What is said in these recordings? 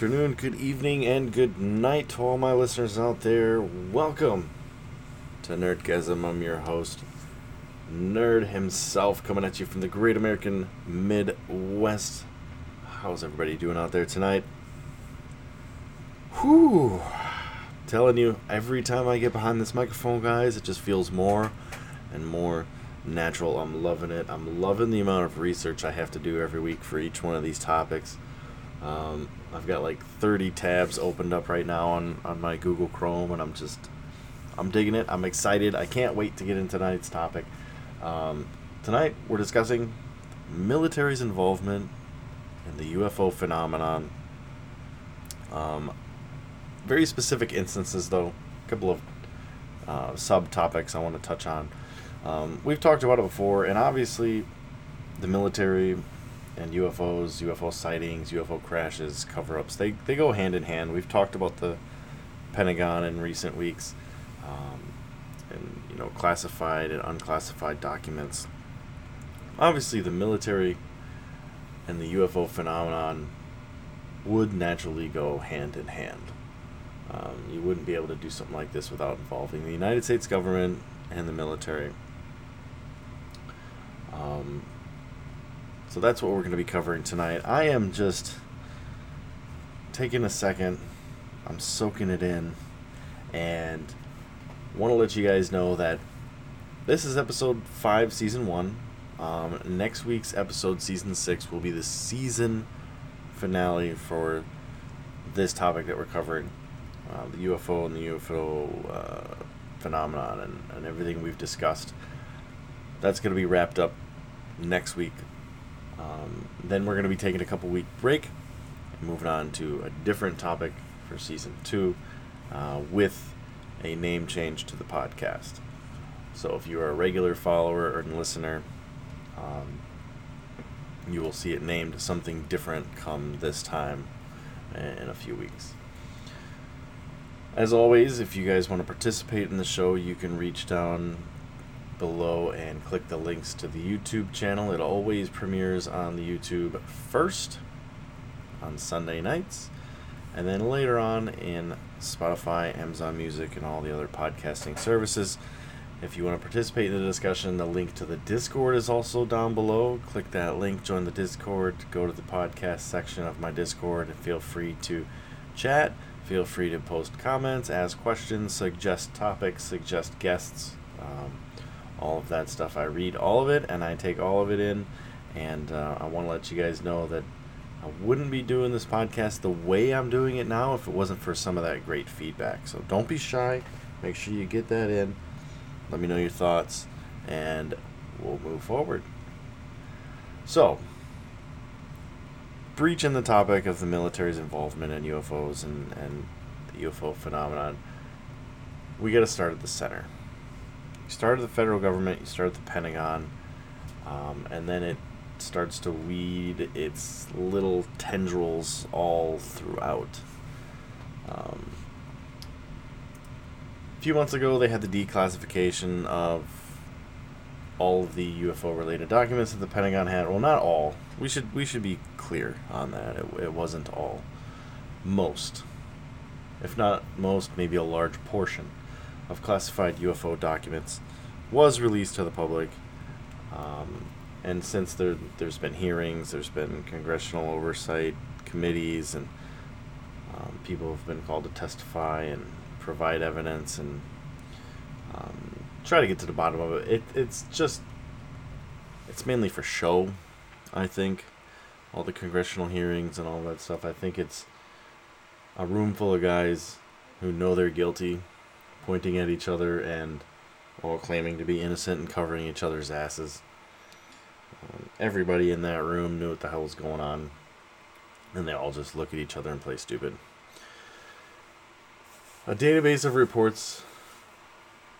afternoon, good evening, and good night to all my listeners out there. Welcome to Nerdgasm. I'm your host, Nerd himself, coming at you from the great American Midwest. How's everybody doing out there tonight? Whew. Telling you, every time I get behind this microphone, guys, it just feels more and more natural. I'm loving it. I'm loving the amount of research I have to do every week for each one of these topics. Um, I've got like 30 tabs opened up right now on, on my Google Chrome, and I'm just, I'm digging it. I'm excited. I can't wait to get into tonight's topic. Um, tonight, we're discussing military's involvement in the UFO phenomenon. Um, very specific instances, though. A couple of uh, subtopics I want to touch on. Um, we've talked about it before, and obviously, the military and UFOs, UFO sightings, UFO crashes, cover ups, they, they go hand in hand. We've talked about the Pentagon in recent weeks, um, and, you know, classified and unclassified documents. Obviously, the military and the UFO phenomenon would naturally go hand in hand. Um, you wouldn't be able to do something like this without involving the United States government and the military. Um, so that's what we're going to be covering tonight. I am just taking a second, I'm soaking it in, and want to let you guys know that this is episode 5, season 1. Um, next week's episode, season 6, will be the season finale for this topic that we're covering uh, the UFO and the UFO uh, phenomenon and, and everything we've discussed. That's going to be wrapped up next week. Um, then we're going to be taking a couple week break moving on to a different topic for season two uh, with a name change to the podcast. So if you are a regular follower or listener, um, you will see it named something different come this time in a few weeks. As always, if you guys want to participate in the show, you can reach down below and click the links to the YouTube channel. It always premieres on the YouTube first on Sunday nights, and then later on in Spotify, Amazon Music, and all the other podcasting services. If you want to participate in the discussion, the link to the Discord is also down below. Click that link, join the Discord, go to the podcast section of my Discord, and feel free to chat. Feel free to post comments, ask questions, suggest topics, suggest guests, um, all of that stuff. I read all of it and I take all of it in. And uh, I want to let you guys know that I wouldn't be doing this podcast the way I'm doing it now if it wasn't for some of that great feedback. So don't be shy. Make sure you get that in. Let me know your thoughts, and we'll move forward. So, breaching the topic of the military's involvement in UFOs and, and the UFO phenomenon, we got to start at the center. You start at the federal government, you start at the Pentagon, um, and then it starts to weed its little tendrils all throughout. Um, a few months ago, they had the declassification of all of the UFO related documents that the Pentagon had. Well, not all. We should we should be clear on that. It, it wasn't all. Most, if not most, maybe a large portion of classified UFO documents was released to the public. Um, and since there there's been hearings, there's been congressional oversight committees, and um, people have been called to testify and provide evidence and um, try to get to the bottom of it. it. It's just, it's mainly for show, I think. All the congressional hearings and all that stuff. I think it's a room full of guys who know they're guilty, pointing at each other and all claiming to be innocent and covering each other's asses. Um, everybody in that room knew what the hell was going on, and they all just look at each other and play stupid. A database of reports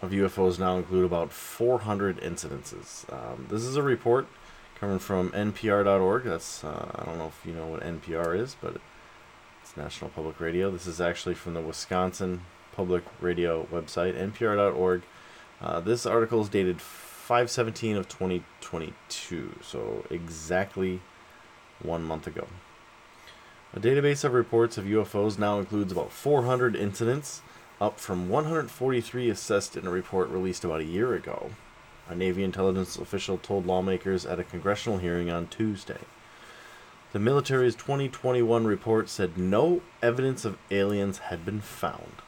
of UFOs now include about 400 incidences. Um, this is a report coming from NPR.org. That's uh, I don't know if you know what NPR is, but it's National Public Radio. This is actually from the Wisconsin Public Radio website, NPR.org. Uh, this article is dated 517 of 2022, so exactly one month ago. A database of reports of UFOs now includes about 400 incidents, up from 143 assessed in a report released about a year ago. A Navy intelligence official told lawmakers at a congressional hearing on Tuesday. The military's 2021 report said no evidence of aliens had been found.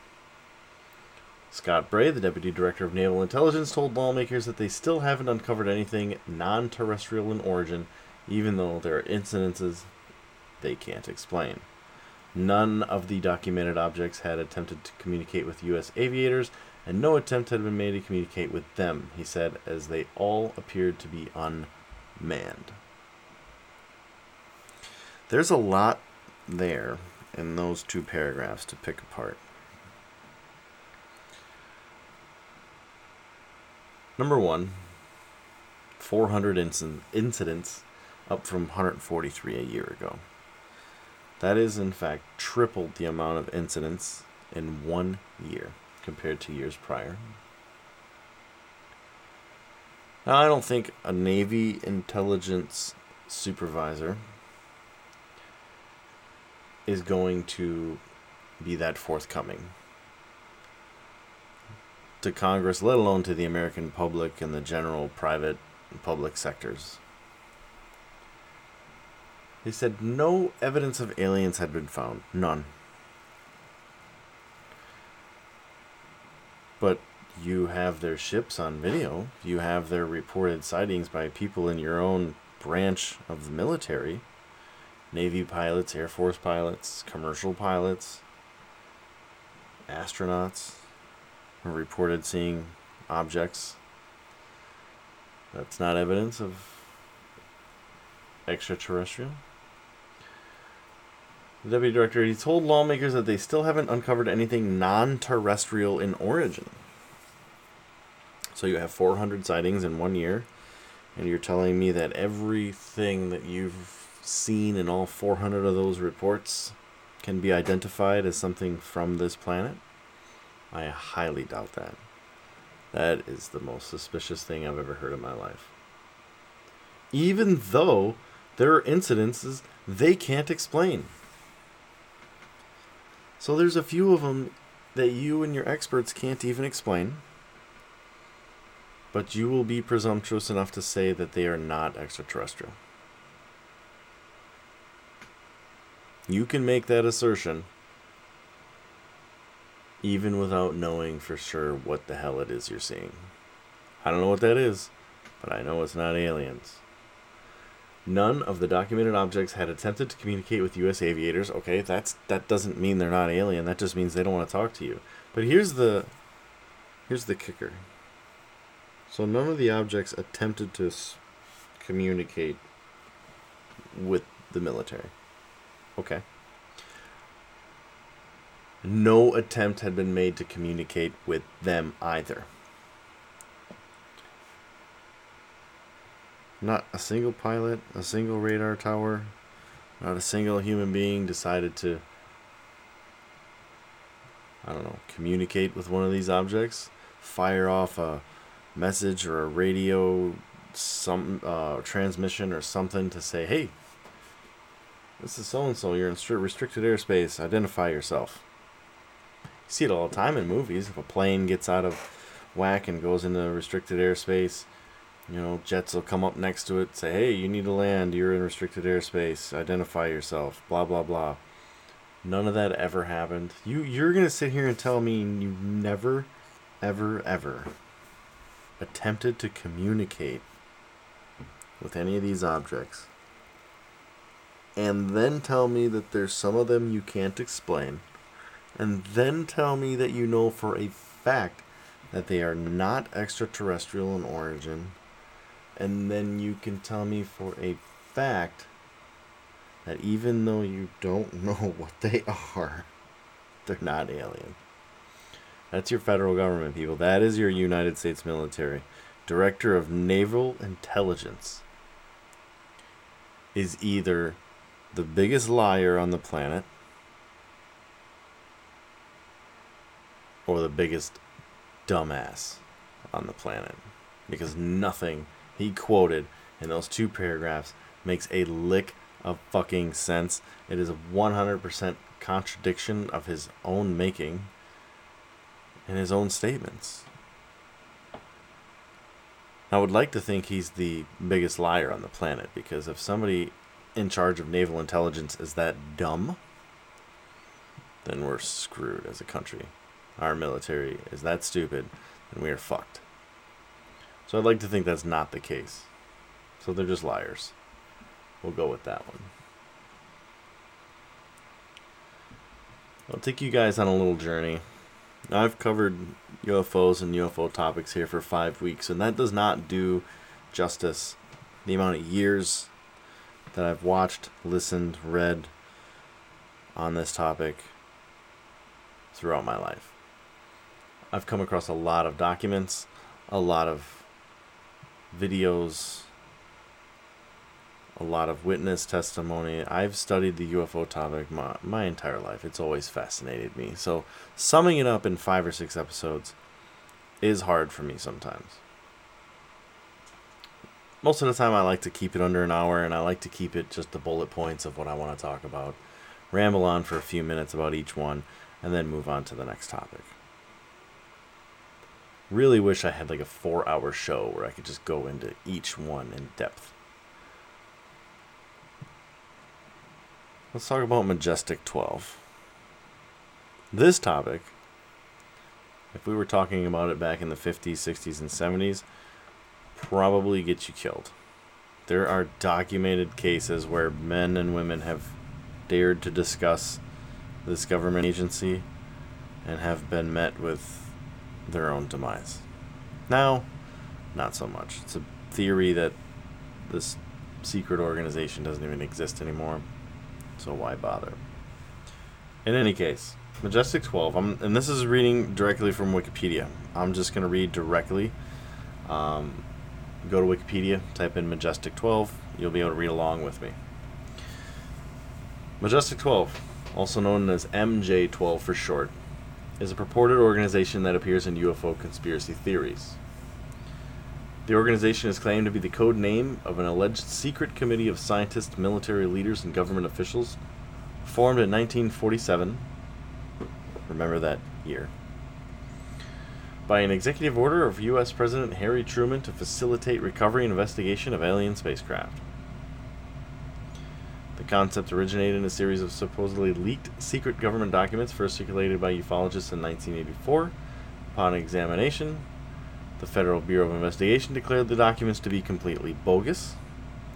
Scott Bray, the Deputy Director of Naval Intelligence, told lawmakers that they still haven't uncovered anything non terrestrial in origin, even though there are incidences they can't explain. None of the documented objects had attempted to communicate with U.S. aviators, and no attempt had been made to communicate with them, he said, as they all appeared to be unmanned. There's a lot there in those two paragraphs to pick apart. Number one, 400 inc- incidents, up from 143 a year ago. That is, in fact, tripled the amount of incidents in one year compared to years prior. Now, I don't think a Navy intelligence supervisor is going to be that forthcoming to Congress, let alone to the American public and the general private and public sectors. They said no evidence of aliens had been found. None. But you have their ships on video. You have their reported sightings by people in your own branch of the military Navy pilots, Air Force pilots, commercial pilots, astronauts reported seeing objects. That's not evidence of extraterrestrial. The deputy director he told lawmakers that they still haven't uncovered anything non-terrestrial in origin. So you have 400 sightings in one year, and you're telling me that everything that you've seen in all 400 of those reports can be identified as something from this planet? I highly doubt that. That is the most suspicious thing I've ever heard in my life. Even though there are incidences they can't explain. So there's a few of them that you and your experts can't even explain. But you will be presumptuous enough to say that they are not extraterrestrial. You can make that assertion even without knowing for sure what the hell it is you're seeing. I don't know what that is, but I know it's not aliens. None of the documented objects had attempted to communicate with U.S. aviators. Okay, that's that doesn't mean they're not alien. That just means they don't want to talk to you. But here's the here's the kicker. So none of the objects attempted to s- communicate with the military. Okay. No attempt had been made to communicate with them either. Not a single pilot, a single radar tower, not a single human being decided to, I don't know, communicate with one of these objects, fire off a message or a radio some uh, transmission or something to say, hey, this is so and so, you're in restricted airspace, identify yourself. See it all the time in movies. If a plane gets out of whack and goes into restricted airspace, you know, jets will come up next to it, say, "Hey, you need to land. You're in restricted airspace. Identify yourself." Blah blah blah. None of that ever happened. You you're gonna sit here and tell me you never, ever, ever attempted to communicate with any of these objects, and then tell me that there's some of them you can't explain, and then tell me that you know for a fact that they are not extraterrestrial in origin and then you can tell me for a fact that even though you don't know what they are, they're not alien. That's your federal government, people. That is your United States military. Director of Naval Intelligence is either the biggest liar on the planet or the biggest dumbass on the planet. Because nothing he quoted in those two paragraphs makes a lick of fucking sense. It is a 100% contradiction of his own making in his own statements. I would like to think he's the biggest liar on the planet because if somebody in charge of naval intelligence is that dumb, then we're screwed as a country. Our military is that stupid, and we are fucked. So I'd like to think that's not the case. So they're just liars. We'll go with that one. I'll take you guys on a little journey. I've covered UFOs and UFO topics here for five weeks, and that does not do justice the amount of years that I've watched, listened, read on this topic throughout my life. I've come across a lot of documents, a lot of videos, a lot of witness testimony. I've studied the UFO topic my, my entire life. It's always fascinated me. So, summing it up in five or six episodes is hard for me sometimes. Most of the time, I like to keep it under an hour and I like to keep it just the bullet points of what I want to talk about. Ramble on for a few minutes about each one and then move on to the next topic. Really wish I had like a four hour show where I could just go into each one in depth. Let's talk about Majestic 12. This topic, if we were talking about it back in the 50s, 60s, and 70s, probably gets you killed. There are documented cases where men and women have dared to discuss this government agency and have been met with their own demise. Now, not so much. It's a theory that this secret organization doesn't even exist anymore so why bother? In any case, Majestic 12, I'm, and this is reading directly from Wikipedia. I'm just going to read directly. Um, go to Wikipedia, type in Majestic 12, you'll be able to read along with me. Majestic 12, also known as MJ12 for short, is a purported organization that appears in UFO conspiracy theories. The organization is claimed to be the code name of an alleged secret committee of scientists, military leaders, and government officials formed in 1947. Remember that year. By an executive order of U.S. President Harry Truman to facilitate recovery and investigation of alien spacecraft. Concept originated in a series of supposedly leaked secret government documents first circulated by ufologists in 1984. Upon examination, the Federal Bureau of Investigation declared the documents to be completely bogus,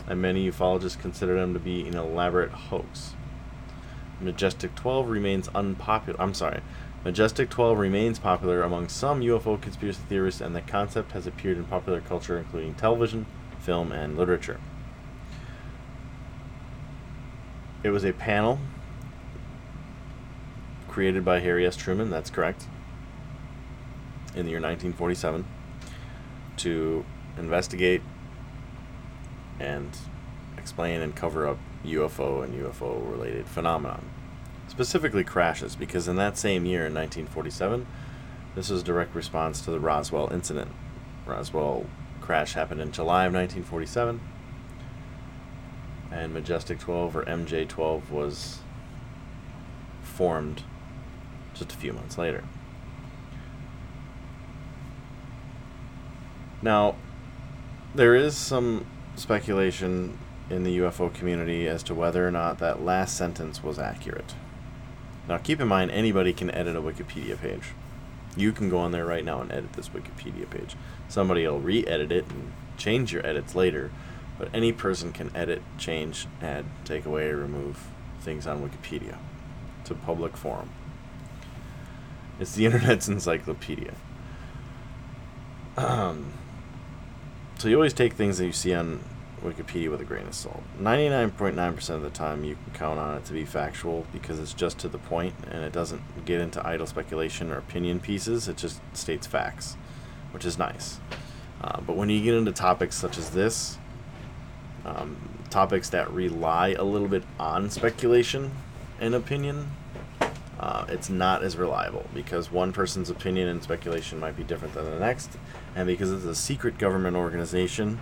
and many ufologists consider them to be an elaborate hoax. Majestic 12 remains unpopular. I'm sorry. Majestic 12 remains popular among some UFO conspiracy theorists, and the concept has appeared in popular culture, including television, film, and literature. It was a panel created by Harry S. Truman, that's correct, in the year 1947 to investigate and explain and cover up UFO and UFO related phenomenon. Specifically crashes, because in that same year, in 1947, this was a direct response to the Roswell incident. Roswell crash happened in July of 1947, and Majestic 12 or MJ 12 was formed just a few months later. Now, there is some speculation in the UFO community as to whether or not that last sentence was accurate. Now, keep in mind, anybody can edit a Wikipedia page. You can go on there right now and edit this Wikipedia page. Somebody will re edit it and change your edits later, but any person can edit, change, add, take away, remove things on Wikipedia. It's a public forum. It's the internet's encyclopedia. Um, so you always take things that you see on Wikipedia with a grain of salt. 99.9% of the time you can count on it to be factual because it's just to the point and it doesn't get into idle speculation or opinion pieces. It just states facts, which is nice. Uh, but when you get into topics such as this, um, topics that rely a little bit on speculation and opinion, uh, it's not as reliable because one person's opinion and speculation might be different than the next, and because it's a secret government organization,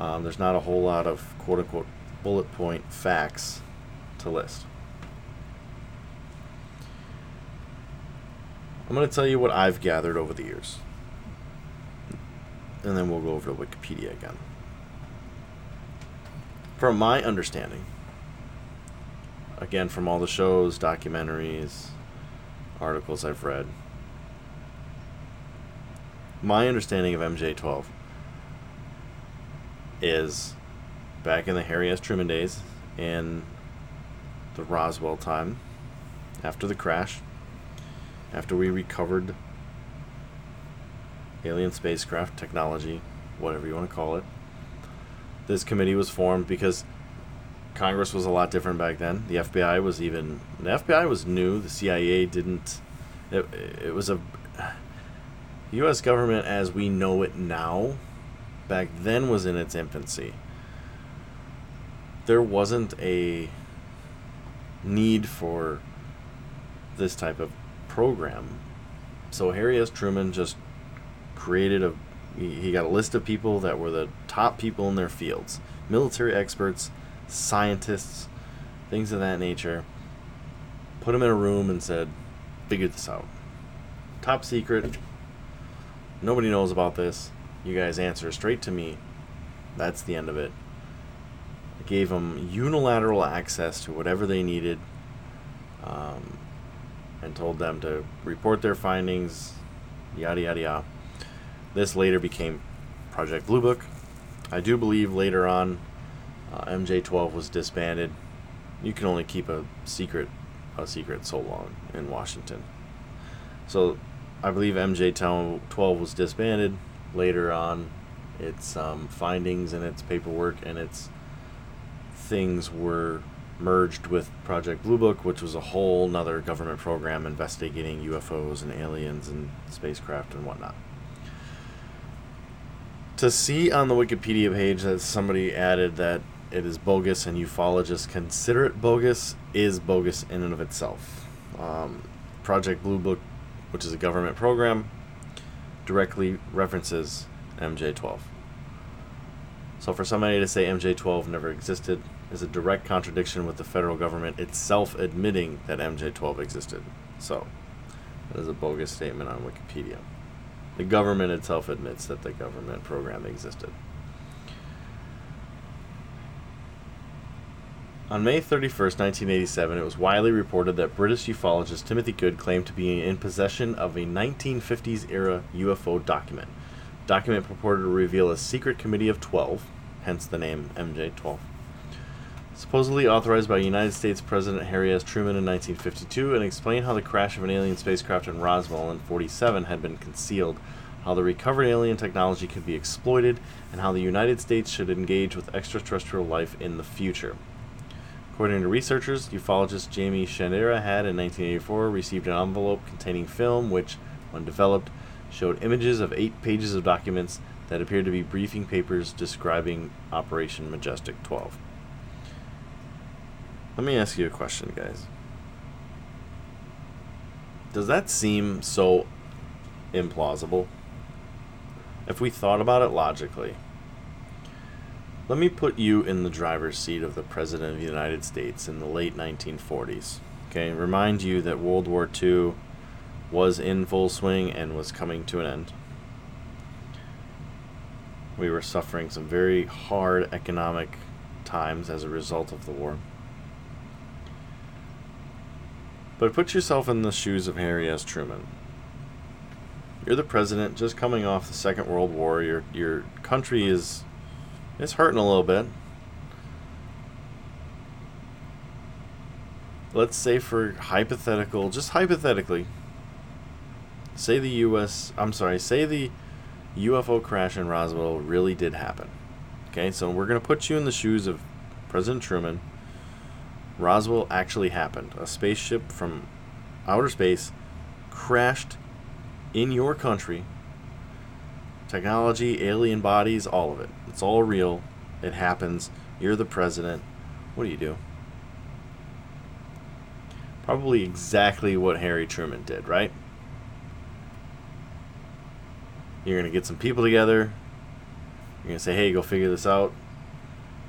um, there's not a whole lot of quote unquote bullet point facts to list. I'm going to tell you what I've gathered over the years. And then we'll go over to Wikipedia again. From my understanding, again, from all the shows, documentaries, articles I've read, my understanding of MJ12 is back in the Harry S. Truman days in the Roswell time, after the crash, after we recovered alien spacecraft technology, whatever you want to call it, this committee was formed because Congress was a lot different back then. The FBI was even the FBI was new. The CIA didn't. It, it was a U.S. government as we know it now. Back then was in its infancy. There wasn't a need for this type of program. So Harry S. Truman just created a he got a list of people that were the top people in their fields military experts, scientists, things of that nature. Put them in a room and said, figure this out. Top secret. Nobody knows about this. You guys answer straight to me. That's the end of it. I gave them unilateral access to whatever they needed um, and told them to report their findings, yada, yada, yada. This later became Project Blue Book. I do believe later on uh, MJ12 was disbanded. You can only keep a secret a secret so long in Washington. So I believe MJ12 was disbanded. Later on, its um, findings and its paperwork and its things were merged with Project Blue Book, which was a whole nother government program investigating UFOs and aliens and spacecraft and whatnot to see on the Wikipedia page that somebody added that it is bogus and ufologists consider it bogus is bogus in and of itself. Um, Project Blue Book, which is a government program, directly references MJ12. So for somebody to say MJ12 never existed is a direct contradiction with the federal government itself admitting that MJ12 existed. So, that is a bogus statement on Wikipedia. The government itself admits that the government program existed. On May 31, 1987, it was widely reported that British ufologist Timothy Good claimed to be in possession of a 1950s era UFO document. Document purported to reveal a secret committee of 12, hence the name MJ 12, supposedly authorized by United States President Harry S. Truman in 1952, and explain how the crash of an alien spacecraft in Roswell in 47 had been concealed, how the recovered alien technology could be exploited, and how the United States should engage with extraterrestrial life in the future. According to researchers, ufologist Jaime Shandera had in 1984 received an envelope containing film which, when developed, showed images of eight pages of documents that appeared to be briefing papers describing Operation Majestic 12. Let me ask you a question, guys. Does that seem so implausible? If we thought about it logically, let me put you in the driver's seat of the President of the United States in the late 1940s. Okay, remind you that World War II was in full swing and was coming to an end. We were suffering some very hard economic times as a result of the war. But put yourself in the shoes of Harry S. Truman. You're the president just coming off the Second World War. Your your country is it's hurting a little bit. Let's say for hypothetical, just hypothetically, say the US, I'm sorry, say the UFO crash in Roswell really did happen. Okay, so we're to put you in the shoes of President Truman Roswell actually happened. A spaceship from outer space crashed in your country. Technology, alien bodies, all of it. It's all real. It happens. You're the president. What do you do? Probably exactly what Harry Truman did, right? You're going to get some people together. You're going to say, hey, go figure this out.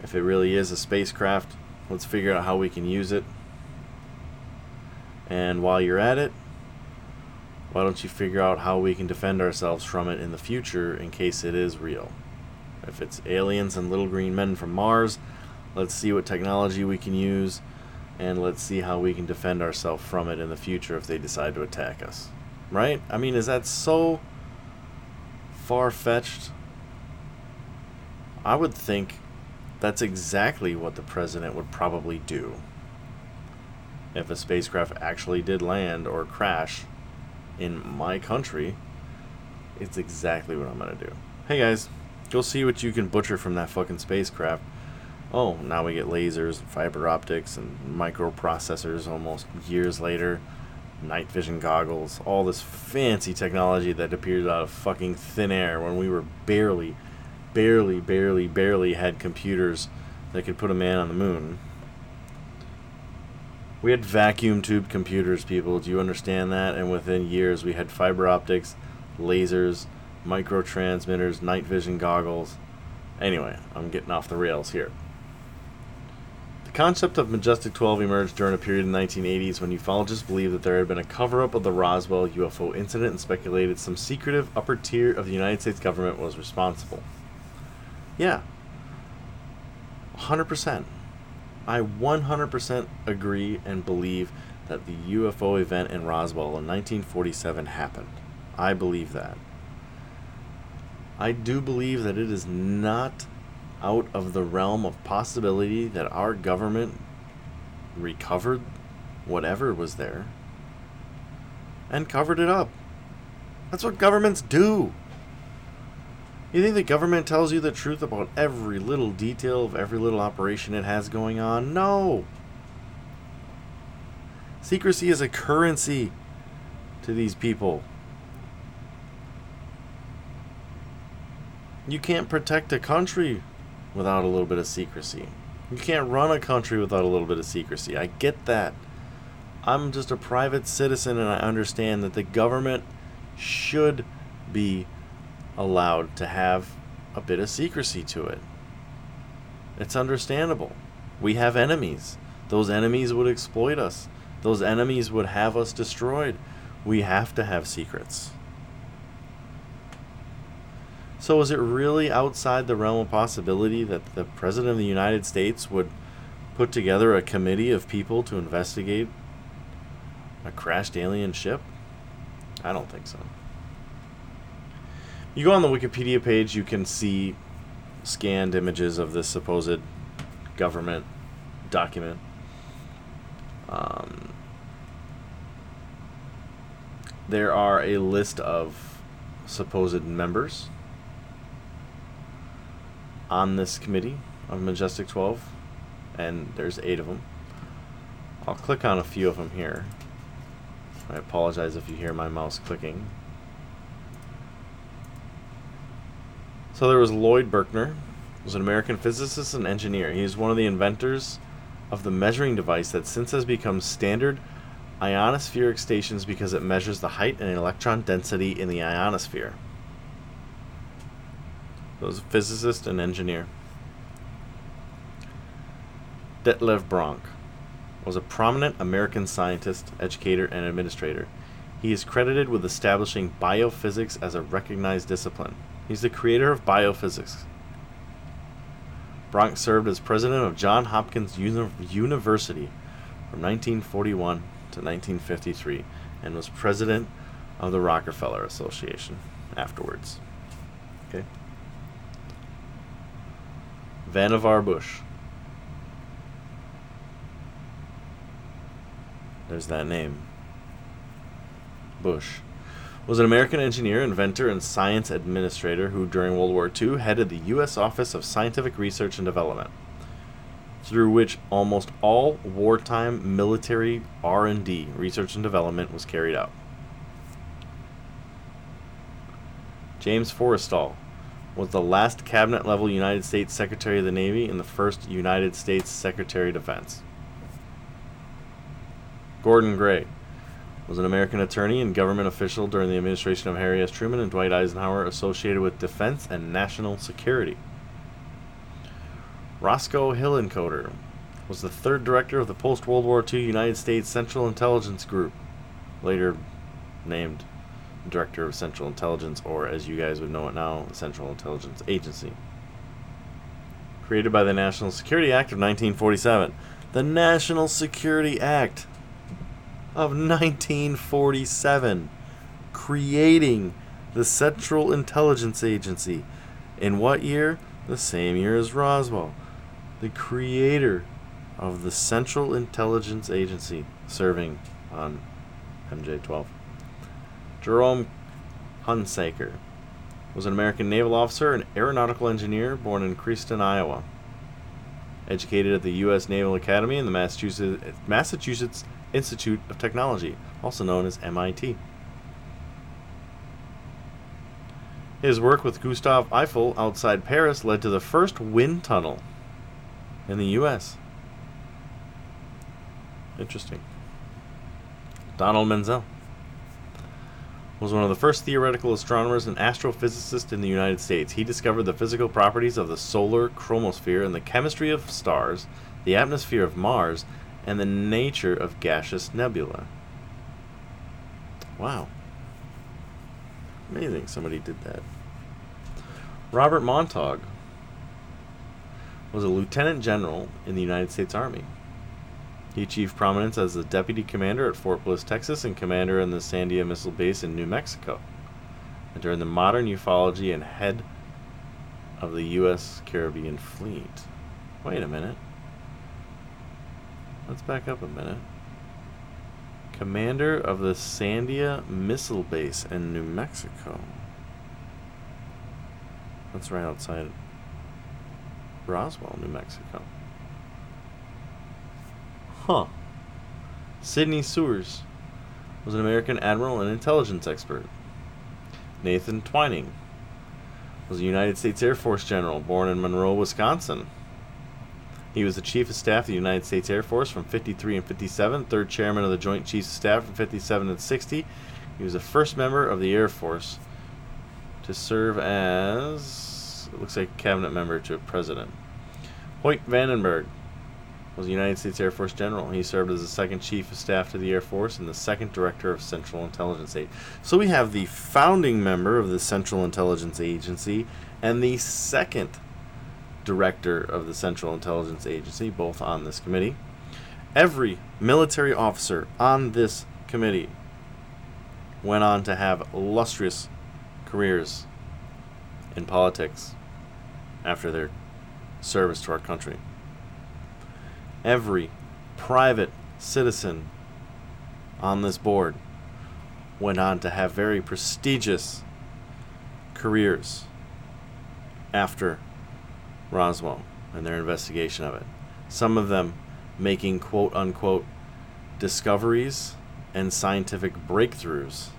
If it really is a spacecraft, let's figure out how we can use it. And while you're at it, why don't you figure out how we can defend ourselves from it in the future in case it is real? If it's aliens and little green men from Mars, let's see what technology we can use and let's see how we can defend ourselves from it in the future if they decide to attack us. Right? I mean, is that so far fetched? I would think that's exactly what the president would probably do if a spacecraft actually did land or crash in my country. It's exactly what I'm going to do. Hey guys, go see what you can butcher from that fucking spacecraft. Oh, now we get lasers, fiber optics, and microprocessors almost years later. Night vision goggles, all this fancy technology that appeared out of fucking thin air when we were barely, barely, barely, barely had computers that could put a man on the moon. We had vacuum tube computers, people. Do you understand that? And within years, we had fiber optics, lasers, microtransmitters, night vision goggles. Anyway, I'm getting off the rails here The concept of Majestic 12 emerged during a period in the 1980s when ufologists believed that there had been a cover up of the Roswell UFO incident and speculated some secretive upper tier of the United States government was responsible. Yeah. 100%. I 100% agree and believe that the UFO event in Roswell in 1947 happened. I believe that. I do believe that it is not out of the realm of possibility that our government recovered whatever was there and covered it up. That's what governments do. You think the government tells you the truth about every little detail of every little operation it has going on? No. Secrecy is a currency to these people. You can't protect a country without a little bit of secrecy. You can't run a country without a little bit of secrecy. I get that. I'm just a private citizen and I understand that the government should be allowed to have a bit of secrecy to it. It's understandable. We have enemies. Those enemies would exploit us. Those enemies would have us destroyed. We have to have secrets. So is it really outside the realm of possibility that the President of the United States would put together a committee of people to investigate a crashed alien ship? I don't think so. You go on the Wikipedia page, you can see scanned images of this supposed government document. Um, there are a list of supposed members on this committee of Majestic 12, and there's eight of them. I'll click on a few of them here. I apologize if you hear my mouse clicking. So there was Lloyd Berkner, was an American physicist and engineer. He is one of the inventors of the measuring device that since has become standard ionospheric stations because it measures the height and electron density in the ionosphere So was a physicist and engineer. Detlev Bronk was a prominent American scientist, educator, and administrator. He is credited with establishing biophysics as a recognized discipline. He's the creator of biophysics. Bronk served as president of Johns Hopkins Uni- University from 1941 to 1953 and was president of the Rockefeller Association afterwards. Okay. Vannevar Bush. There's that name. Bush was an American engineer, inventor, and science administrator who, during World War II, headed the U.S. Office of Scientific Research and Development, through which almost all wartime military R&D, research and development, was carried out. James Forrestal was the last cabinet level United States Secretary of the Navy and the first United States Secretary of Defense. Gordon Gray was an American attorney and government official during the administration of Harry S. Truman and Dwight Eisenhower associated with defense and national security. Roscoe Hillenkoetter was the third director of the post World War II United States Central Intelligence Group, later named Director of Central Intelligence, or as you guys would know it now, Central Intelligence Agency. Created by the National Security Act of 1947. The National Security Act of 1947, creating the Central Intelligence Agency. In what year? The same year as Roswell. The creator of the Central Intelligence Agency serving on MJ 12. Jerome Hunsaker was an American naval officer and aeronautical engineer born in Creston, Iowa. Educated at the U.S. Naval Academy and the Massachusetts, Massachusetts Institute of Technology, also known as MIT. His work with Gustave Eiffel outside Paris led to the first wind tunnel in the U.S. Interesting. Donald Menzel was one of the first theoretical astronomers and astrophysicists in the United States. He discovered the physical properties of the solar chromosphere and the chemistry of stars, the atmosphere of Mars, and the nature of gaseous nebula. Wow. Amazing somebody did that. Robert Montague was a lieutenant general in the United States Army. He achieved prominence as the deputy commander at Fort Bliss, Texas, and commander in the Sandia Missile Base in New Mexico. And during the modern ufology and head of the U.S. Caribbean Fleet. Wait a minute. Let's back up a minute. Commander of the Sandia Missile Base in New Mexico. That's right outside Roswell, New Mexico. Huh. Sidney Souers was an American admiral and intelligence expert. Nathan Twining was a United States Air Force general born in Monroe, Wisconsin. He was the Chief of Staff of the United States Air Force from 53 and 57, third chairman of the Joint Chiefs of Staff from 57 and 60. He was the first member of the Air Force to serve as, it looks like, cabinet member to a president. Hoyt Vandenberg was a United States Air Force general. He served as the second chief of staff to the Air Force and the second director of Central Intelligence Agency. So we have the founding member of the Central Intelligence Agency and the second director of the Central Intelligence Agency, both on this committee. Every military officer on this committee went on to have illustrious careers in politics after their service to our country. Every private citizen on this board went on to have very prestigious careers after Roswell and their investigation of it. Some of them making quote unquote discoveries and scientific breakthroughs,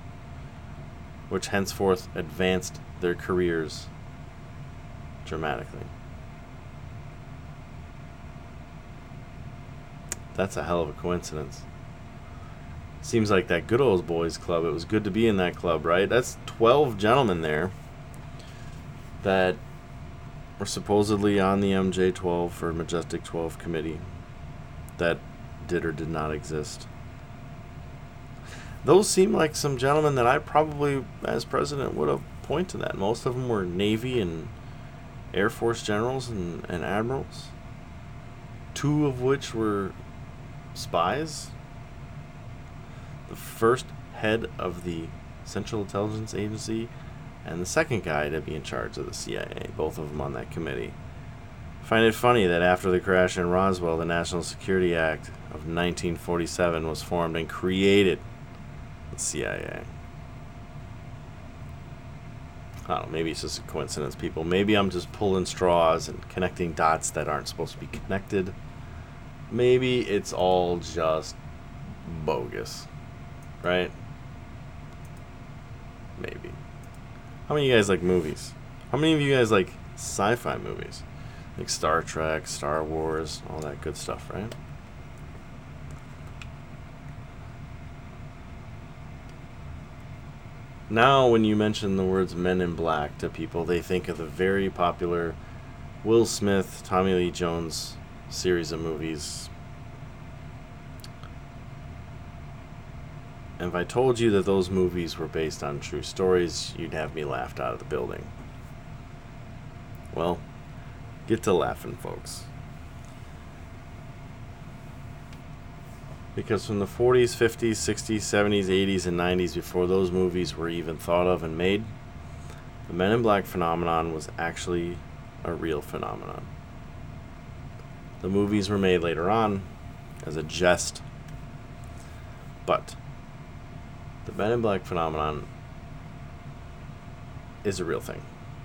which henceforth advanced their careers dramatically. That's a hell of a coincidence. Seems like that good old boys club. It was good to be in that club, right? That's 12 gentlemen there that were supposedly on the MJ 12 or Majestic 12 committee that did or did not exist. Those seem like some gentlemen that I probably, as president, would have pointed to that. Most of them were Navy and Air Force generals and, and admirals, two of which were spies. The first head of the Central Intelligence Agency and the second guy to be in charge of the CIA, both of them on that committee. I find it funny that after the crash in Roswell, the National Security Act of 1947 was formed and created the CIA. I don't know, maybe it's just a coincidence, people. Maybe I'm just pulling straws and connecting dots that aren't supposed to be connected. Maybe it's all just bogus. Right? Maybe. How many of you guys like movies? How many of you guys like sci fi movies? Like Star Trek, Star Wars, all that good stuff, right? Now, when you mention the words Men in Black to people, they think of the very popular Will Smith, Tommy Lee Jones series of movies. If I told you that those movies were based on true stories, you'd have me laughed out of the building. Well, get to laughing, folks. Because from the 40s, 50s, 60s, 70s, 80s, and 90s, before those movies were even thought of and made, the Men in Black phenomenon was actually a real phenomenon. The movies were made later on as a jest, but the Men in Black phenomenon is a real thing.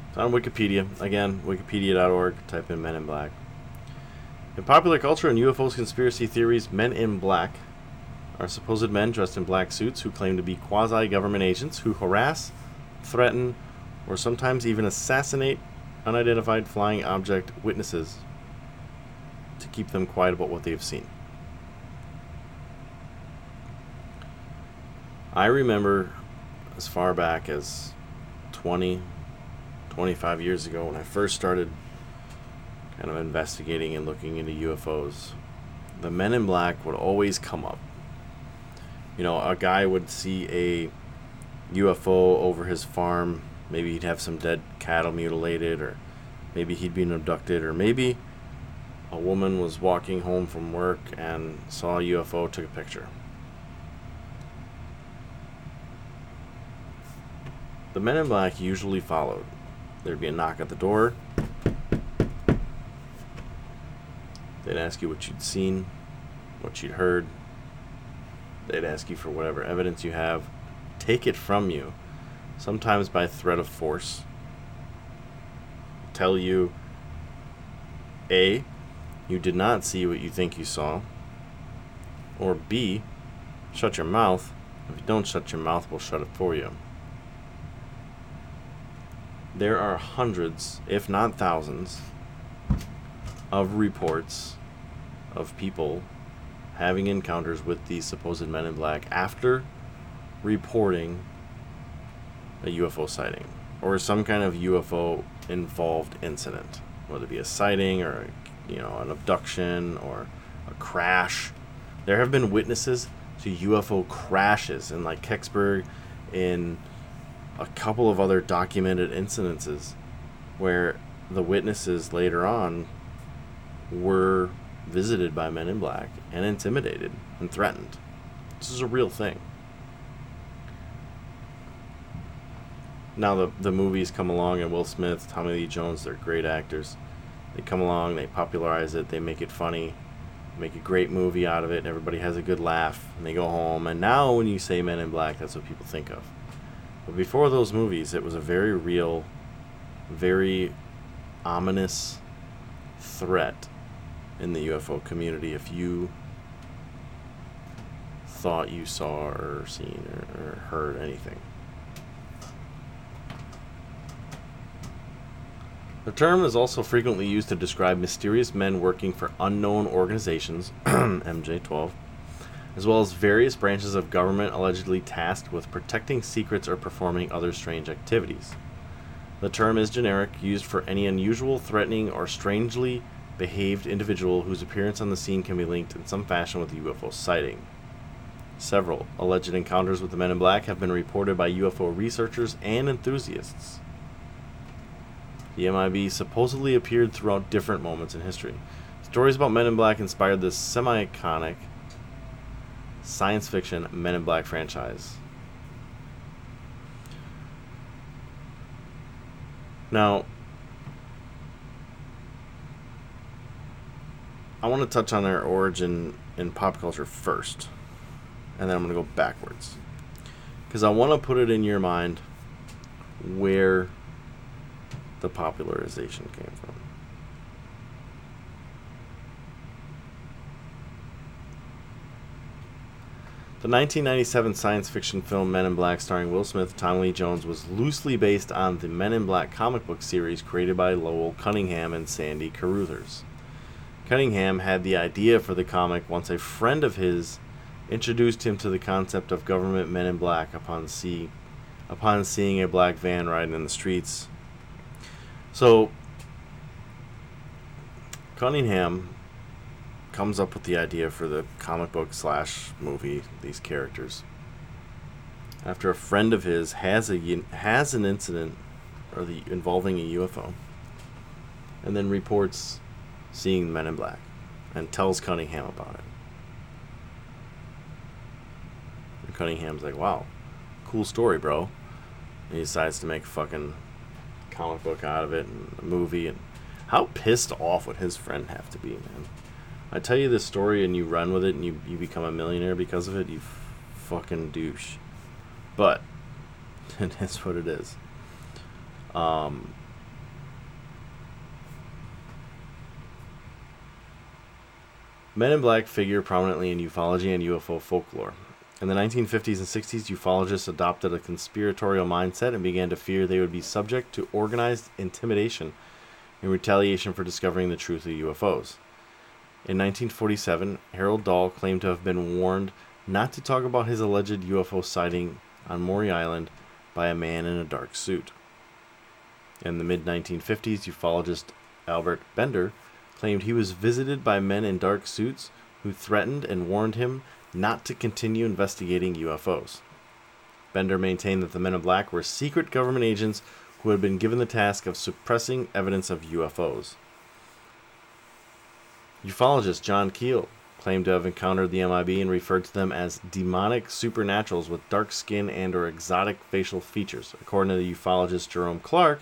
It's on Wikipedia. Again, wikipedia.org, type in Men in Black. In popular culture and UFOs conspiracy theories, men in black are supposed men dressed in black suits who claim to be quasi government agents who harass, threaten, or sometimes even assassinate unidentified flying object witnesses to keep them quiet about what they've seen. I remember as far back as 20, 25 years ago when I first started kind of investigating and looking into UFOs, the men in black would always come up. You know, a guy would see a UFO over his farm. Maybe he'd have some dead cattle mutilated, or maybe he'd been abducted, or maybe a woman was walking home from work and saw a UFO, took a picture. The men in black usually followed. There'd be a knock at the door. They'd ask you what you'd seen, what you'd heard. They'd ask you for whatever evidence you have, take it from you, sometimes by threat of force. Tell you A, you did not see what you think you saw, or B, shut your mouth. If you don't shut your mouth, we'll shut it for you. There are hundreds, if not thousands, of reports of people having encounters with these supposed men in black after reporting a UFO sighting or some kind of UFO involved incident, whether it be a sighting or you know an abduction or a crash. There have been witnesses to UFO crashes in like Kecksburg, in a couple of other documented incidences where the witnesses later on were visited by men in black and intimidated and threatened. This is a real thing. Now the the movies come along and Will Smith, Tommy Lee Jones, they're great actors. They come along, they popularize it, they make it funny, make a great movie out of it, and everybody has a good laugh, and they go home. And now when you say Men in Black, that's what people think of. But before those movies, it was a very real, very ominous threat in the UFO community if you thought you saw or seen or, or heard anything. The term is also frequently used to describe mysterious men working for unknown organizations, MJ12, as well as various branches of government allegedly tasked with protecting secrets or performing other strange activities. The term is generic, used for any unusual, threatening, or strangely behaved individual whose appearance on the scene can be linked in some fashion with a UFO sighting. Several alleged encounters with the men in black have been reported by UFO researchers and enthusiasts. The MIB supposedly appeared throughout different moments in history. Stories about Men in Black inspired the semi iconic science fiction Men in Black franchise. Now, I want to touch on their origin in pop culture first, and then I'm going to go backwards. Because I want to put it in your mind where the popularization came from. The 1997 science fiction film Men in Black, starring Will Smith Tommy Lee Jones, was loosely based on the Men in Black comic book series created by Lowell Cunningham and Sandy Carruthers. Cunningham had the idea for the comic once a friend of his introduced him to the concept of government men in black upon see upon seeing a black van riding in the streets. So Cunningham comes up with the idea for the comic book slash movie, these characters. After a friend of his has a has an incident or the involving a UFO, and then reports seeing Men in Black, and tells Cunningham about it. And Cunningham's like, "Wow, cool story, bro." And he decides to make a fucking comic book out of it and a movie. And how pissed off would his friend have to be, man? I tell you this story and you run with it and you, you become a millionaire because of it, you fucking douche. But it is what it is. Um, Men in Black figure prominently in ufology and UFO folklore. In the 1950s and 60s, ufologists adopted a conspiratorial mindset and began to fear they would be subject to organized intimidation in retaliation for discovering the truth of UFOs. In 1947, Harold Dahl claimed to have been warned not to talk about his alleged UFO sighting on Maury Island by a man in a dark suit. In the mid 1950s, ufologist Albert Bender claimed he was visited by men in dark suits who threatened and warned him not to continue investigating UFOs. Bender maintained that the men in black were secret government agents who had been given the task of suppressing evidence of UFOs. Ufologist John Keel claimed to have encountered the MIB and referred to them as demonic supernaturals with dark skin and or exotic facial features. According to the ufologist Jerome Clark,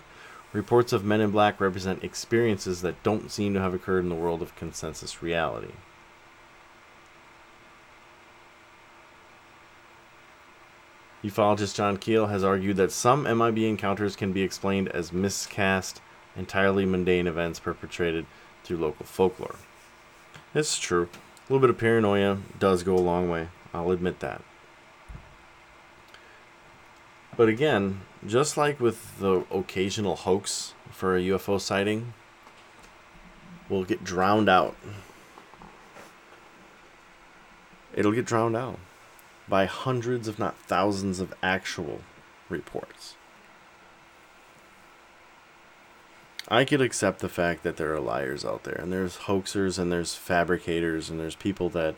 reports of men in black represent experiences that don't seem to have occurred in the world of consensus reality. Ufologist John Keel has argued that some MIB encounters can be explained as miscast, entirely mundane events perpetrated through local folklore. Is true. A little bit of paranoia does go a long way. I'll admit that. But again, just like with the occasional hoax for a UFO sighting, will get drowned out. It'll get drowned out by hundreds, if not thousands, of actual reports. I could accept the fact that there are liars out there, and there's hoaxers, and there's fabricators, and there's people that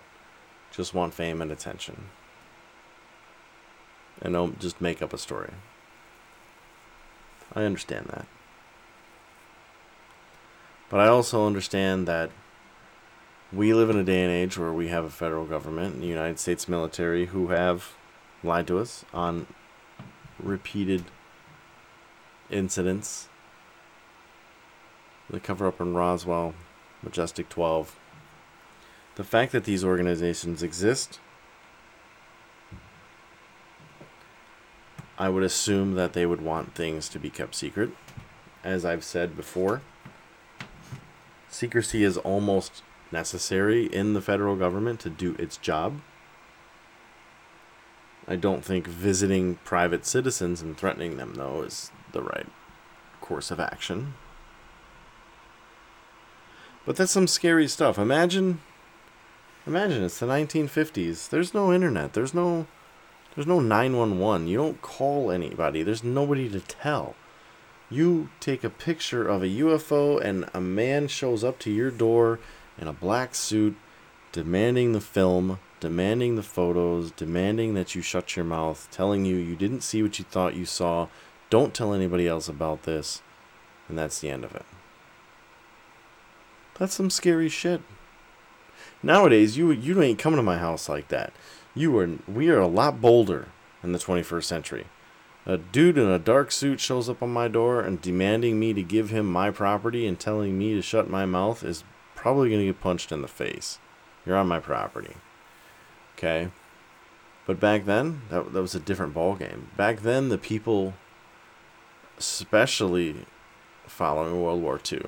just want fame and attention. And don't just make up a story. I understand that. But I also understand that we live in a day and age where we have a federal government and the United States military who have lied to us on repeated incidents the cover up in Roswell, Majestic 12. The fact that these organizations exist, I would assume that they would want things to be kept secret. As I've said before, secrecy is almost necessary in the federal government to do its job. I don't think visiting private citizens and threatening them, though, is the right course of action. But that's some scary stuff. Imagine imagine it's the 1950s. There's no internet. There's no there's no 911. You don't call anybody. There's nobody to tell. You take a picture of a UFO and a man shows up to your door in a black suit demanding the film, demanding the photos, demanding that you shut your mouth, telling you you didn't see what you thought you saw. Don't tell anybody else about this. And that's the end of it. That's some scary shit. Nowadays, you you ain't coming to my house like that. You are we are a lot bolder in the 21st century. A dude in a dark suit shows up on my door and demanding me to give him my property and telling me to shut my mouth is probably going to get punched in the face. You're on my property. Okay? But back then, that, that was a different ball game. Back then, the people, especially following World War II,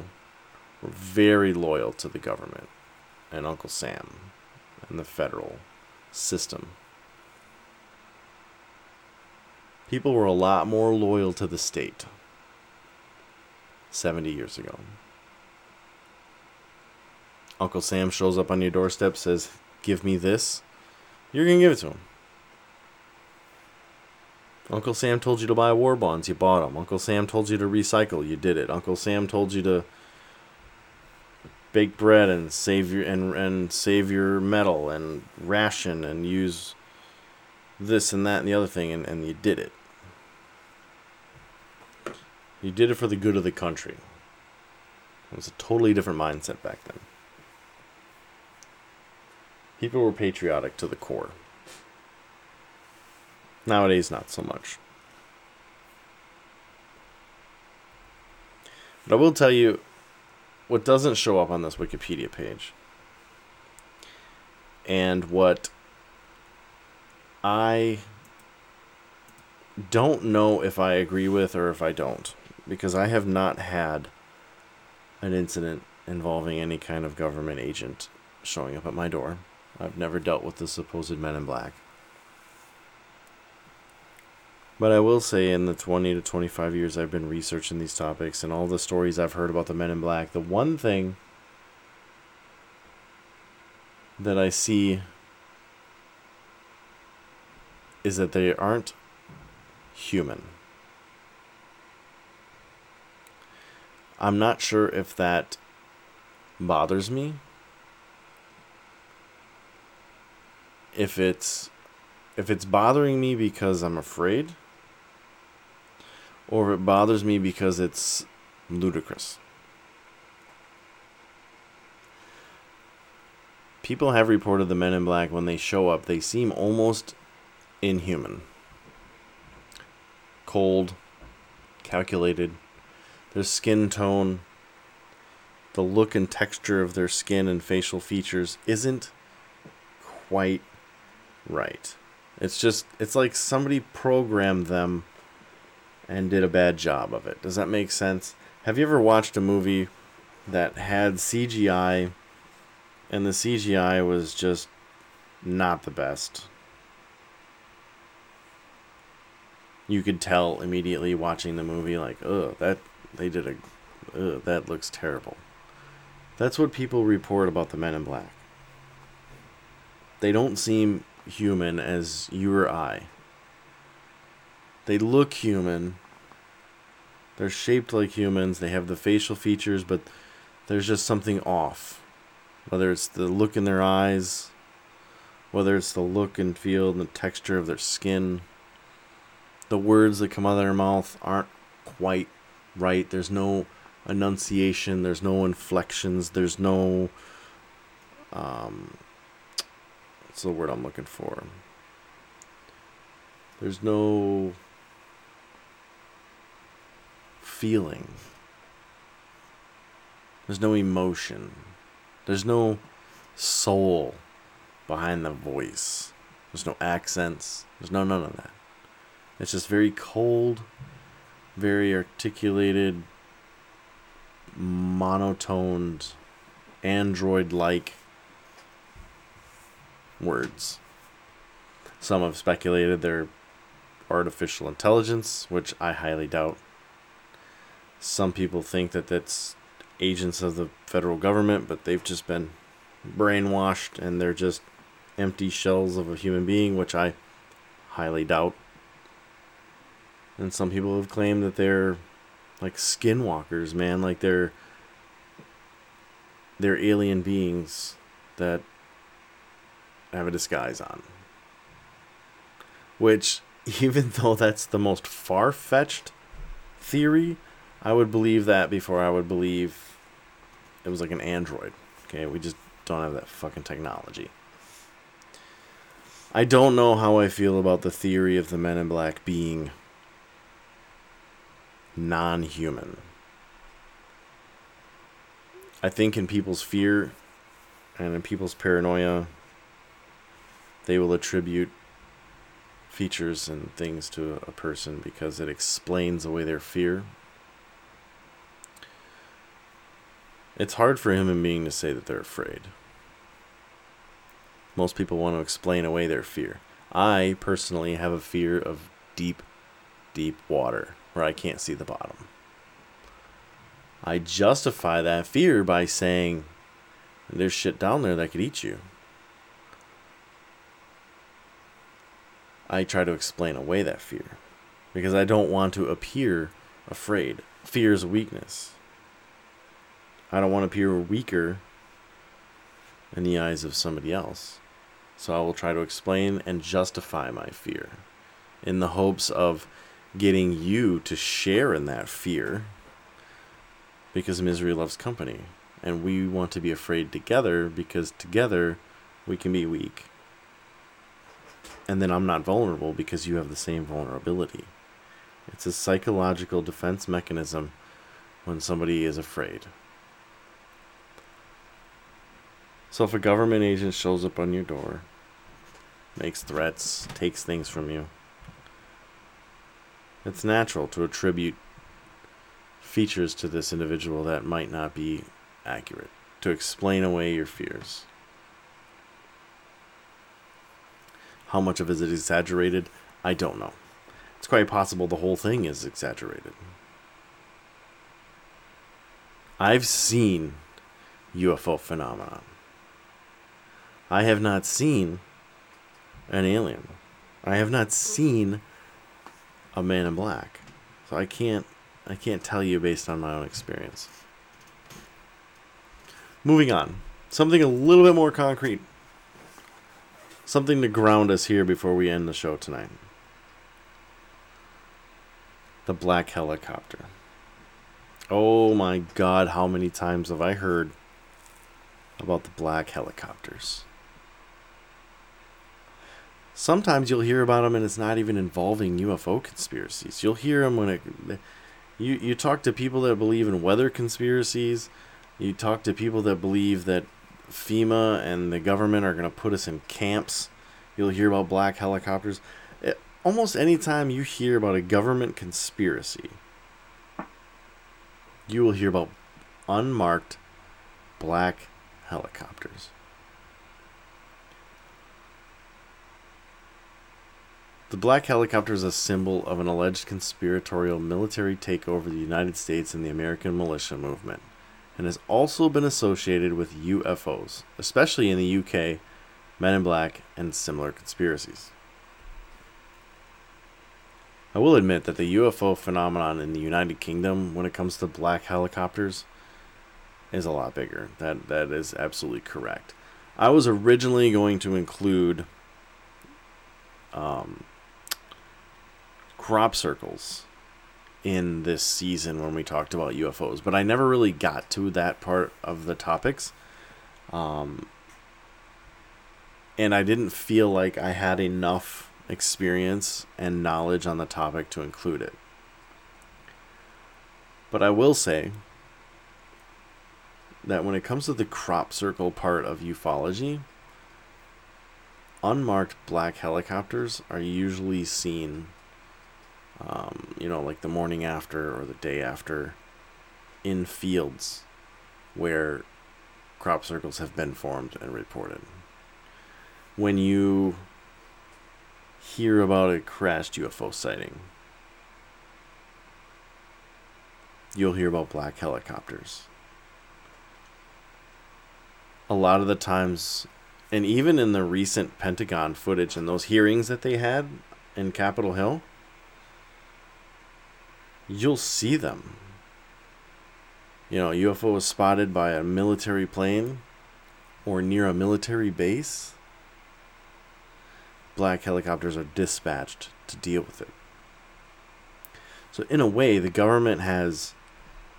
were very loyal to the government and Uncle Sam and the federal system. People were a lot more loyal to the state 70 years ago. Uncle Sam shows up on your doorstep, says, Give me this. You're going to give it to him. Uncle Sam told you to buy war bonds, you bought them. Uncle Sam told you to recycle, you did it. Uncle Sam told you to bake bread and save your and and save your metal and ration and use this and that and the other thing and, and you did it. You did it for the good of the country. It was a totally different mindset back then. People were patriotic to the core. Nowadays, not so much. But I will tell you what doesn't show up on this Wikipedia page and what I don't know if I agree with or if I don't because I have not had an incident involving any kind of government agent showing up at my door. I've never dealt with the supposed men in black. But I will say, in the 20 to 25 years I've been researching these topics and all the stories I've heard about the men in black, the one thing that I see is that they aren't human. I'm not sure if that bothers me. If it's if it's bothering me because I'm afraid or if it bothers me because it's ludicrous. People have reported the men in black when they show up, they seem almost inhuman. Cold, calculated, their skin tone, the look and texture of their skin and facial features isn't quite right. It's just, it's like somebody programmed them and did a bad job of it. Does that make sense? Have you ever watched a movie that had CGI and the CGI was just not the best? You could tell immediately watching the movie, like, ugh, that they did a, ugh, that looks terrible. That's what people report about the Men in Black. They don't seem human as you or I. They look human. They're shaped like humans. They have the facial features, but there's just something off. Whether it's the look in their eyes, whether it's the look and feel and the texture of their skin, the words that come out of their mouth aren't quite right. There's no enunciation, there's no inflections, there's no um what's the word I'm looking for? There's no feeling. There's no emotion. There's no soul behind the voice. There's no accents. There's no none of that. It's just very cold, very articulated, monotoned, android like words. Some have speculated they're artificial intelligence, which I highly doubt. Some people think that that's agents of the federal government, but they've just been brainwashed and they're just empty shells of a human being, which I highly doubt. And some people have claimed that they're like skinwalkers, man, like they're they're alien beings that have a disguise on. Which even though that's the most far-fetched theory, I would believe that before I would believe it was like an android. Okay, we just don't have that fucking technology. I don't know how I feel about the theory of the men in black being non human. I think in people's fear and in people's paranoia, they will attribute features and things to a person because it explains away their fear It's hard for a human being to say that they're afraid. Most people want to explain away their fear. I personally have a fear of deep, deep water where I can't see the bottom. I justify that fear by saying there's shit down there that could eat you. I try to explain away that fear because I don't want to appear afraid. Fear is a weakness. I don't want to appear weaker in the eyes of somebody else. So I will try to explain and justify my fear in the hopes of getting you to share in that fear because misery loves company. And we want to be afraid together because together we can be weak. And then I'm not vulnerable because you have the same vulnerability. It's a psychological defense mechanism when somebody is afraid. So if a government agent shows up on your door, makes threats, takes things from you, it's natural to attribute features to this individual that might not be accurate, to explain away your fears. How much of it is exaggerated? I don't know. It's quite possible the whole thing is exaggerated. I've seen UFO phenomenon. I have not seen an alien. I have not seen a man in black. So I can't I can't tell you based on my own experience. Moving on. Something a little bit more concrete. Something to ground us here before we end the show tonight. The black helicopter. Oh my god, how many times have I heard about the black helicopters? Sometimes you'll hear about them and it's not even involving UFO conspiracies. You'll hear them when it you you talk to people that believe in weather conspiracies. You talk to people that believe that FEMA and the government are going to put us in camps. You'll hear about black helicopters. It, eh, almost any time you hear about a government conspiracy, you will hear about unmarked black helicopters. The black helicopter is a symbol of an alleged conspiratorial military takeover of the United States and the American militia movement, and has also been associated with UFOs, especially in the UK, Men in Black, and similar conspiracies. I will admit that the UFO phenomenon in the United Kingdom, when it comes to black helicopters, is a lot bigger. That that is absolutely correct. I was originally going to include um, crop circles in this season when we talked about UFOs, but I never really got to that part of the topics. Um, and I didn't feel like I had enough experience and knowledge on the topic to include it. But I will say that when it comes to the crop circle part of ufology, unmarked black helicopters are usually seen um, you know, like the morning after or the day after in fields where crop circles have been formed and reported. When you hear about a crashed UFO sighting, you'll hear about black helicopters. A lot of the times, and even in the recent Pentagon footage and those hearings that they had in Capitol Hill, you'll see them. You know, UFO was spotted by a military plane or near a military base. Black helicopters are dispatched to deal with it. So, in a way, the government has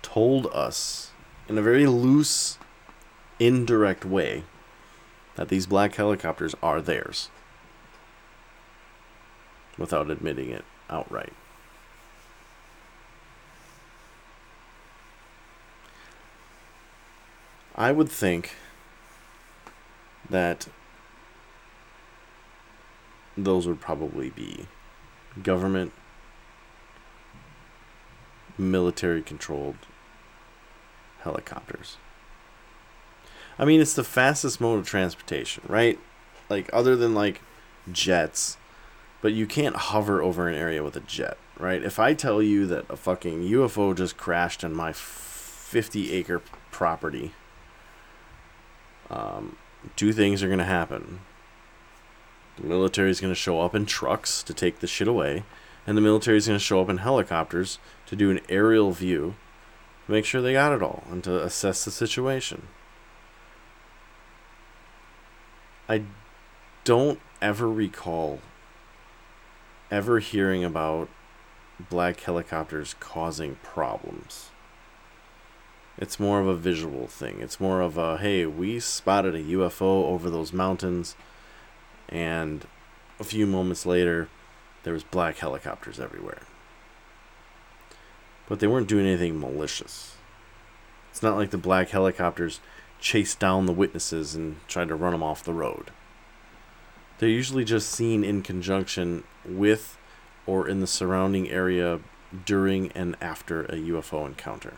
told us in a very loose, indirect way that these black helicopters are theirs without admitting it outright. I would think that those would probably be government military controlled helicopters. I mean, it's the fastest mode of transportation, right? Like, other than like jets, but you can't hover over an area with a jet, right? If I tell you that a fucking UFO just crashed in my 50 acre property um, two things are going to happen. The military is going to show up in trucks to take the shit away, and the military is going to show up in helicopters to do an aerial view make sure they got it all, and to assess the situation. I don't ever recall ever hearing about black helicopters causing problems. It's more of a visual thing. It's more of a hey, we spotted a UFO over those mountains, and a few moments later, there was black helicopters everywhere. But they weren't doing anything malicious. It's not like the black helicopters chased down the witnesses and tried to run them off the road. They're usually just seen in conjunction with or in the surrounding area during and after a UFO encounter.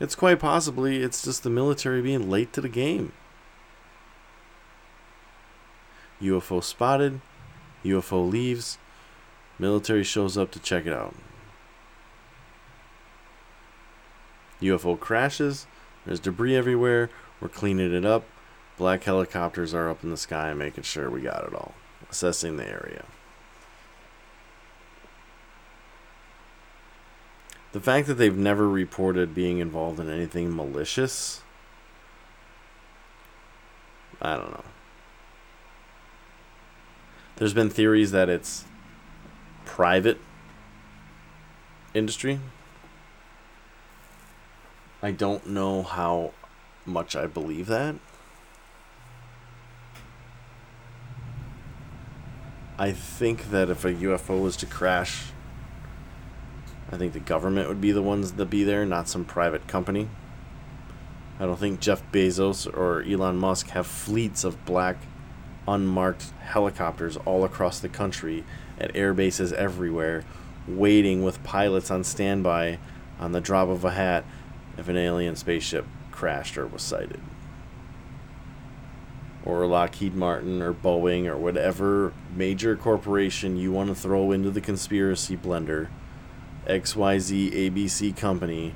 It's quite possibly it's just the military being late to the game. UFO spotted, UFO leaves, military shows up to check it out. UFO crashes, there's debris everywhere, we're cleaning it up. Black helicopters are up in the sky making sure we got it all, assessing the area. The fact that they've never reported being involved in anything malicious, I don't know. There's been theories that it's private industry. I don't know how much I believe that. I think that if a UFO was to crash I think the government would be the ones that be there, not some private company. I don't think Jeff Bezos or Elon Musk have fleets of black, unmarked helicopters all across the country at air bases everywhere, waiting with pilots on standby on the drop of a hat if an alien spaceship crashed or was sighted. Or Lockheed Martin or Boeing or whatever major corporation you want to throw into the conspiracy blender XYZ ABC company,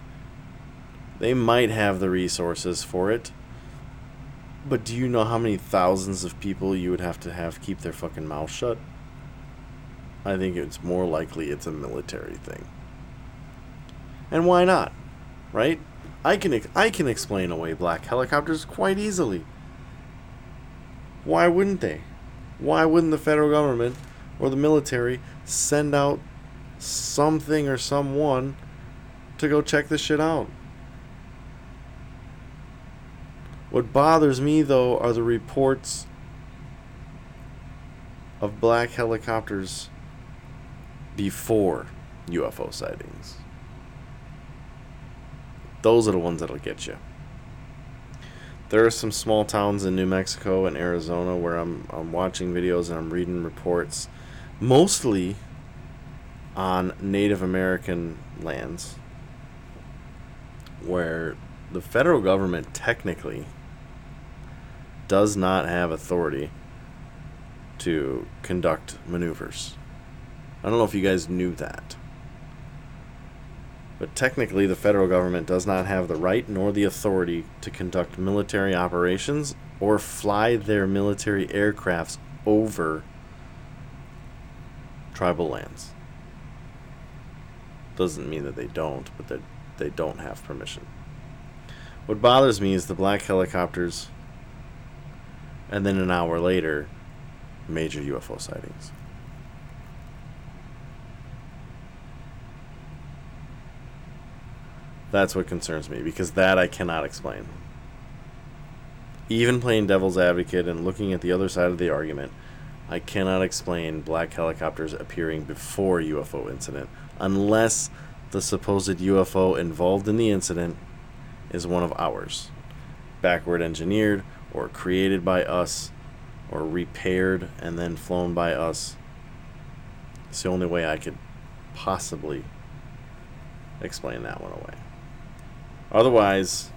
they might have the resources for it. But do you know how many thousands of people you would have to have keep their fucking mouth shut? I think it's more likely it's a military thing. And why not? Right? I can I can explain away black helicopters quite easily. Why wouldn't they? Why wouldn't the federal government or the military send out something or someone to go check this shit out. What bothers me though are the reports of black helicopters before UFO sightings. Those are the ones that'll get you. There are some small towns in New Mexico and Arizona where I'm I'm watching videos and I'm reading reports mostly on Native American lands where the federal government technically does not have authority to conduct maneuvers. I don't know if you guys knew that. But technically, the federal government does not have the right nor the authority to conduct military operations or fly their military aircrafts over tribal lands. Doesn't mean that they don't, but that they don't have permission. What bothers me is the black helicopters, and then an hour later, major UFO sightings. That's what concerns me because that I cannot explain. Even playing devil's advocate and looking at the other side of the argument, I cannot explain black helicopters appearing before UFO incident unless the supposed UFO involved in the incident is one of ours. Backward engineered or created by us or repaired and then flown by us. It's the only way I could possibly explain that one away. Otherwise,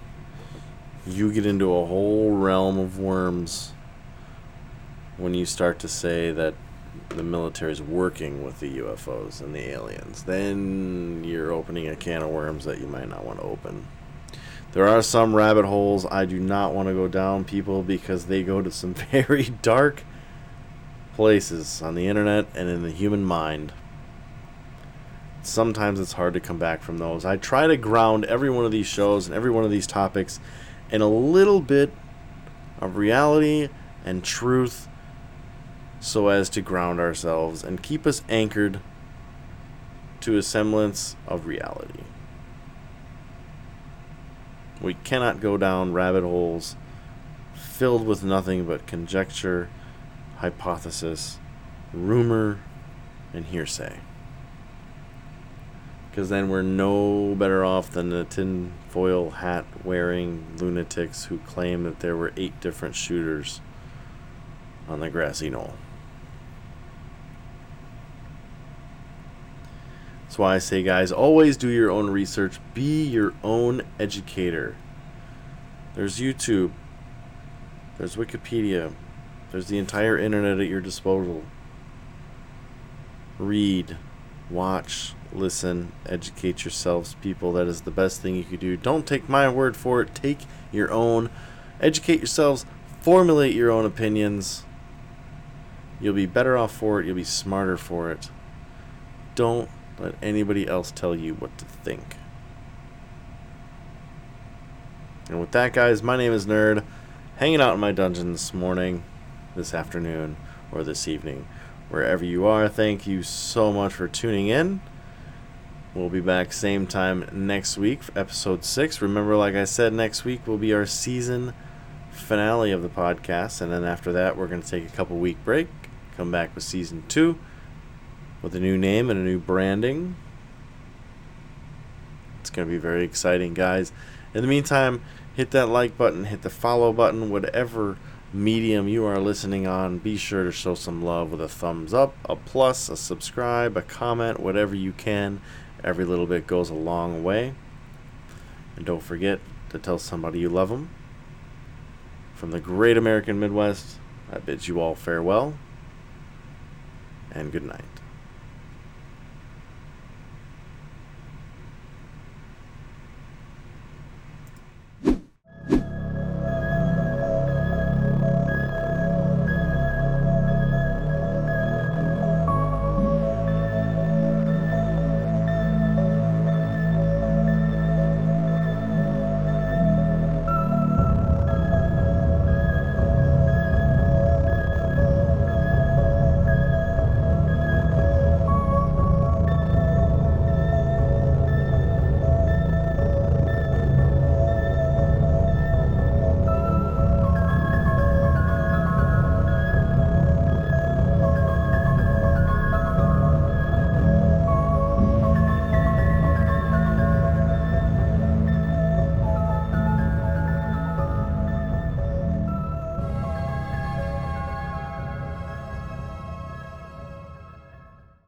you get into a whole realm of worms when you start to say that the military is working with the UFOs and the aliens, then you're opening a can of worms that you might not want to open. There are some rabbit holes I do not want to go down, people, because they go to some very dark places on the internet and in the human mind. sometimes it's hard to come back from those. I try to ground every one of these shows and every one of these topics in a little bit of reality and truth so as to ground ourselves and keep us anchored to a semblance of reality. We cannot go down rabbit holes filled with nothing but conjecture, hypothesis, rumor, and hearsay. Because then we're no better off than the tinfoil hat wearing lunatics who claim that there were eight different shooters on the grassy knoll. That's why I say, guys, always do your own research. Be your own educator. There's YouTube, there's Wikipedia, there's the entire internet at your disposal. Read, watch, listen, educate yourselves, people. That is the best thing you could do. Don't take my word for it, take your own. Educate yourselves, formulate your own opinions. You'll be better off for it, you'll be smarter for it. Don't let anybody else tell you what to think. And with that, guys, my name is Nerd. Hanging out in my dungeon this morning, this afternoon, or this evening. Wherever you are, thank you so much for tuning in. We'll be back same time next week for episode 6. Remember, like I said, next week will be our season finale of the podcast. And then after that, we're going to take a couple week break, come back with season 2 with a new name and a new branding. It's going to be very exciting, guys. In the meantime, hit that like button, hit the follow button, whatever medium you are listening on. Be sure to show some love with a thumbs up, a plus, a subscribe, a comment, whatever you can. Every little bit goes a long way. And don't forget to tell somebody you love them. From the great American Midwest, I bid you all farewell and good night.